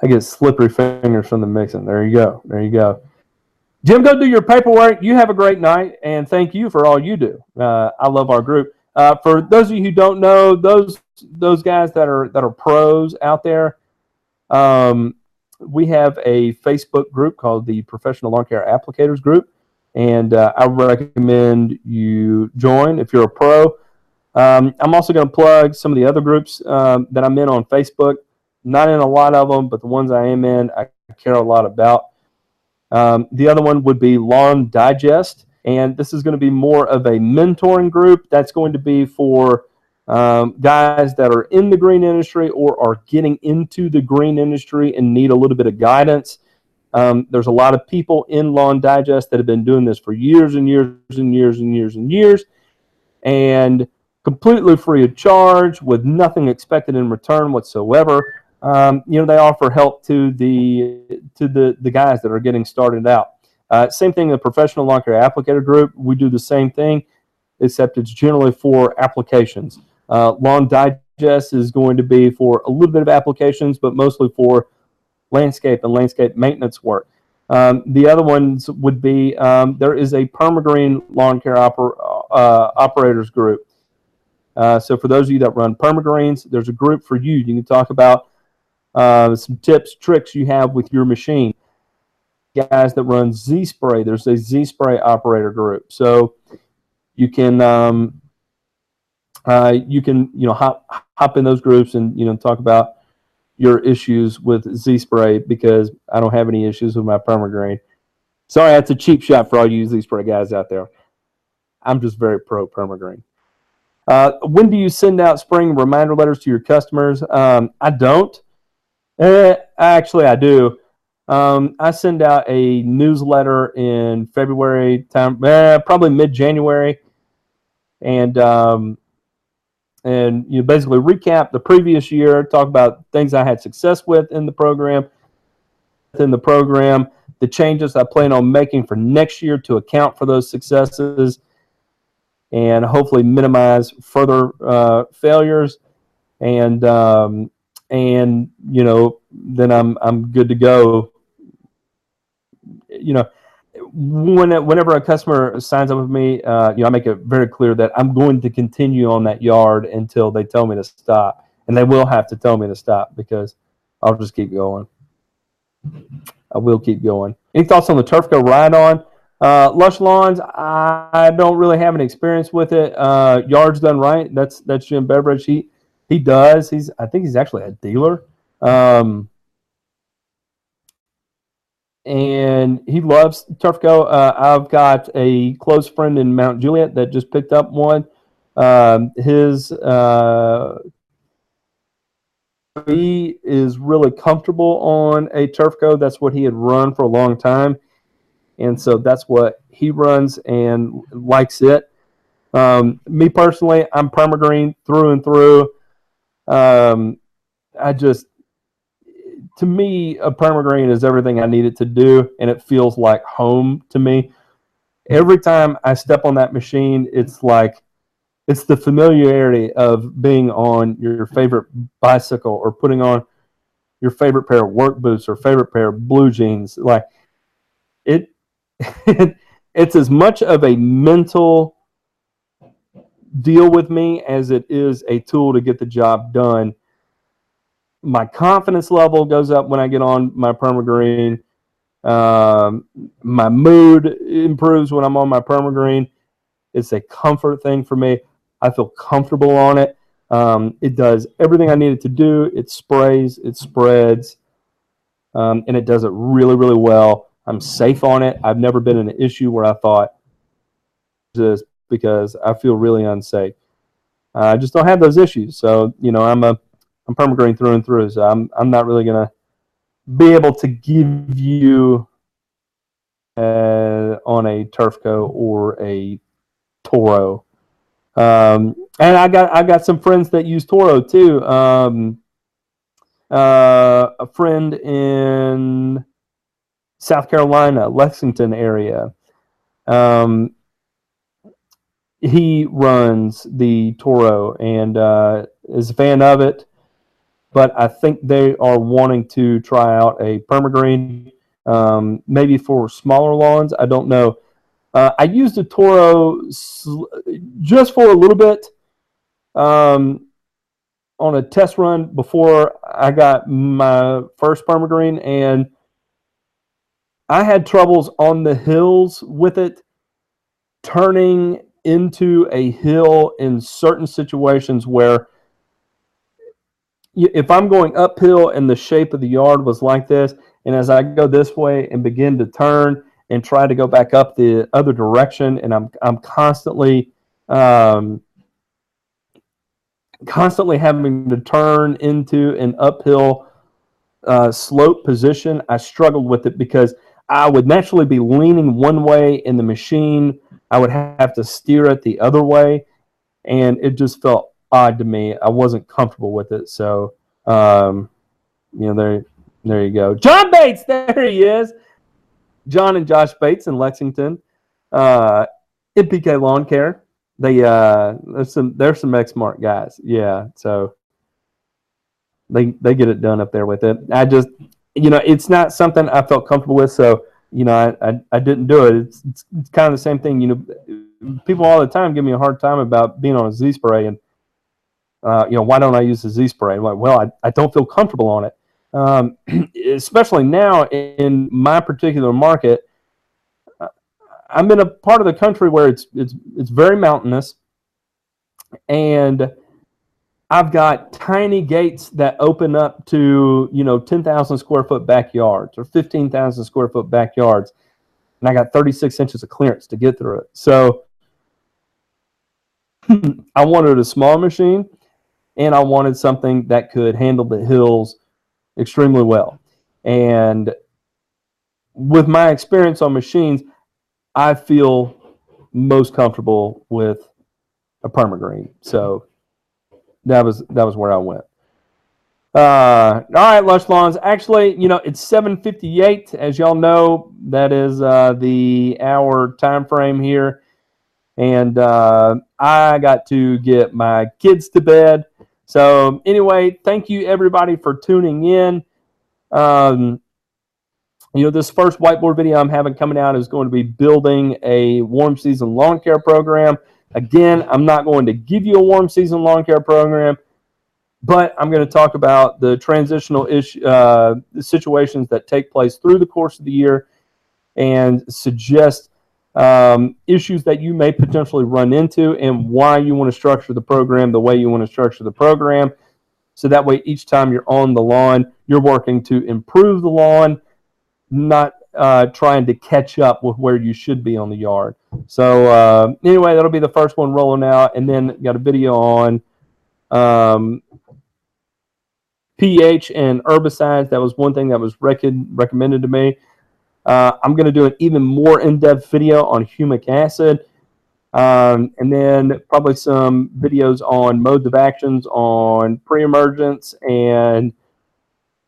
I get slippery fingers from the mixing. There you go. There you go. Jim, go do your paperwork. You have a great night, and thank you for all you do. Uh, I love our group. Uh, for those of you who don't know, those those guys that are that are pros out there, um, we have a Facebook group called the Professional Lawn Care Applicators Group, and uh, I recommend you join if you're a pro. Um, I'm also going to plug some of the other groups um, that I'm in on Facebook. Not in a lot of them, but the ones I am in, I care a lot about. Um, the other one would be Lawn Digest, and this is going to be more of a mentoring group. That's going to be for um, guys that are in the green industry or are getting into the green industry and need a little bit of guidance. Um, there's a lot of people in Lawn Digest that have been doing this for years and years and years and years and years. And completely free of charge with nothing expected in return whatsoever. Um, you know, they offer help to the to the the guys that are getting started out. Uh, same thing, the professional lawn care applicator group. We do the same thing, except it's generally for applications. Uh, lawn digest is going to be for a little bit of applications, but mostly for landscape and landscape maintenance work. Um, the other ones would be um, there is a permagreen lawn care oper, uh, operators group. Uh, so for those of you that run permagreens, there's a group for you. You can talk about uh, some tips, tricks you have with your machine. Guys that run Z spray, there's a Z spray operator group. So you can um, uh, you can you know hop hop in those groups and you know talk about your issues with Z spray because I don't have any issues with my permagreen. Sorry, that's a cheap shot for all you Z spray guys out there. I'm just very pro permagreen. Uh, when do you send out spring reminder letters to your customers? Um, I don't. Eh, actually, I do. Um, I send out a newsletter in February time, eh, probably mid January, and um, and you basically recap the previous year, talk about things I had success with in the program, in the program, the changes I plan on making for next year to account for those successes, and hopefully minimize further uh, failures. And um, and you know, then I'm I'm good to go. You know, when, whenever a customer signs up with me, uh, you know, I make it very clear that I'm going to continue on that yard until they tell me to stop, and they will have to tell me to stop because I'll just keep going. I will keep going. Any thoughts on the Turfco ride on? Uh, Lush Lawns, I don't really have any experience with it. Uh, Yards done right. That's that's Jim Beveridge. He he does. He's I think he's actually a dealer. Um, and he loves Turfco. Uh, I've got a close friend in Mount Juliet that just picked up one. Um, his uh, he is really comfortable on a Turfco. That's what he had run for a long time and so that's what he runs and likes it. Um, me personally, I'm permagreen through and through. Um, I just to me, a permagreen is everything I need it to do, and it feels like home to me. Every time I step on that machine, it's like it's the familiarity of being on your favorite bicycle or putting on your favorite pair of work boots or favorite pair of blue jeans. Like it's as much of a mental deal with me as it is a tool to get the job done. My confidence level goes up when I get on my permagreen. Um, my mood improves when I'm on my permagreen. It's a comfort thing for me. I feel comfortable on it. Um, it does everything I need it to do. It sprays, it spreads, um, and it does it really, really well. I'm safe on it. I've never been in an issue where I thought this because I feel really unsafe. Uh, I just don't have those issues. So you know, I'm a I'm permagreen through and through. So I'm I'm not really gonna be able to give you uh, on a Turfco or a Toro um, and I got I got some friends that use Toro too. Um, uh, a friend in South Carolina, Lexington area. Um, he runs the Toro and uh, is a fan of it, but I think they are wanting to try out a permagreen, um, maybe for smaller lawns. I don't know. Uh, I used a Toro just for a little bit um, on a test run before I got my first permagreen, and I had troubles on the hills with it turning into a hill in certain situations where if I'm going uphill and the shape of the yard was like this, and as I go this way and begin to turn, and try to go back up the other direction, and I'm I'm constantly um, constantly having to turn into an uphill uh, slope position. I struggled with it because I would naturally be leaning one way in the machine. I would have to steer it the other way, and it just felt odd to me. I wasn't comfortable with it, so um, you know there there you go. John Bates, there he is. John and Josh Bates in Lexington. Uh, NPK Lawn Care. They uh, there's some there's some Exmark guys. Yeah, so they they get it done up there with it. I just you know it's not something I felt comfortable with, so you know I I, I didn't do it. It's, it's, it's kind of the same thing. You know, people all the time give me a hard time about being on a Z spray and uh, you know why don't I use the Z spray? Like, well, I, I don't feel comfortable on it um, especially now in my particular market, I'm in a part of the country where it's it's it's very mountainous, and I've got tiny gates that open up to you know ten thousand square foot backyards or fifteen thousand square foot backyards, and I got thirty six inches of clearance to get through it. So I wanted a small machine, and I wanted something that could handle the hills extremely well. And with my experience on machines, I feel most comfortable with a permagreen. So that was that was where I went. Uh, all right, Lush Lawns. Actually, you know, it's 7:58. As y'all know, that is uh, the hour time frame here, and uh, I got to get my kids to bed. So anyway, thank you everybody for tuning in. Um, you know, this first whiteboard video I'm having coming out is going to be building a warm season lawn care program. Again, I'm not going to give you a warm season lawn care program, but I'm going to talk about the transitional issue, uh, situations that take place through the course of the year and suggest um, issues that you may potentially run into and why you want to structure the program the way you want to structure the program. So that way, each time you're on the lawn, you're working to improve the lawn, not uh, trying to catch up with where you should be on the yard. So uh, anyway, that'll be the first one rolling out, and then got a video on um, pH and herbicides. That was one thing that was rec- recommended to me. Uh, I'm going to do an even more in-depth video on humic acid, um, and then probably some videos on modes of actions on pre-emergence and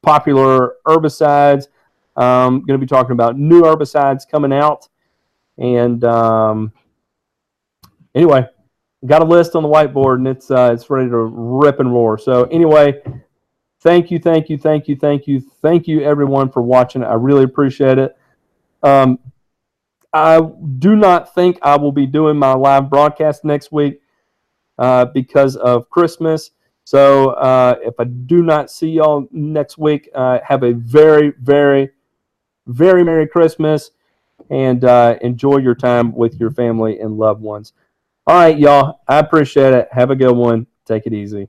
popular herbicides. Um, going to be talking about new herbicides coming out. And um, anyway, got a list on the whiteboard and it's uh, it's ready to rip and roar. So anyway, thank you, thank you, thank you, thank you, thank you everyone for watching. I really appreciate it. Um, I do not think I will be doing my live broadcast next week uh, because of Christmas. So uh, if I do not see y'all next week, uh, have a very, very, very Merry Christmas and uh, enjoy your time with your family and loved ones. All right, y'all. I appreciate it. Have a good one. Take it easy.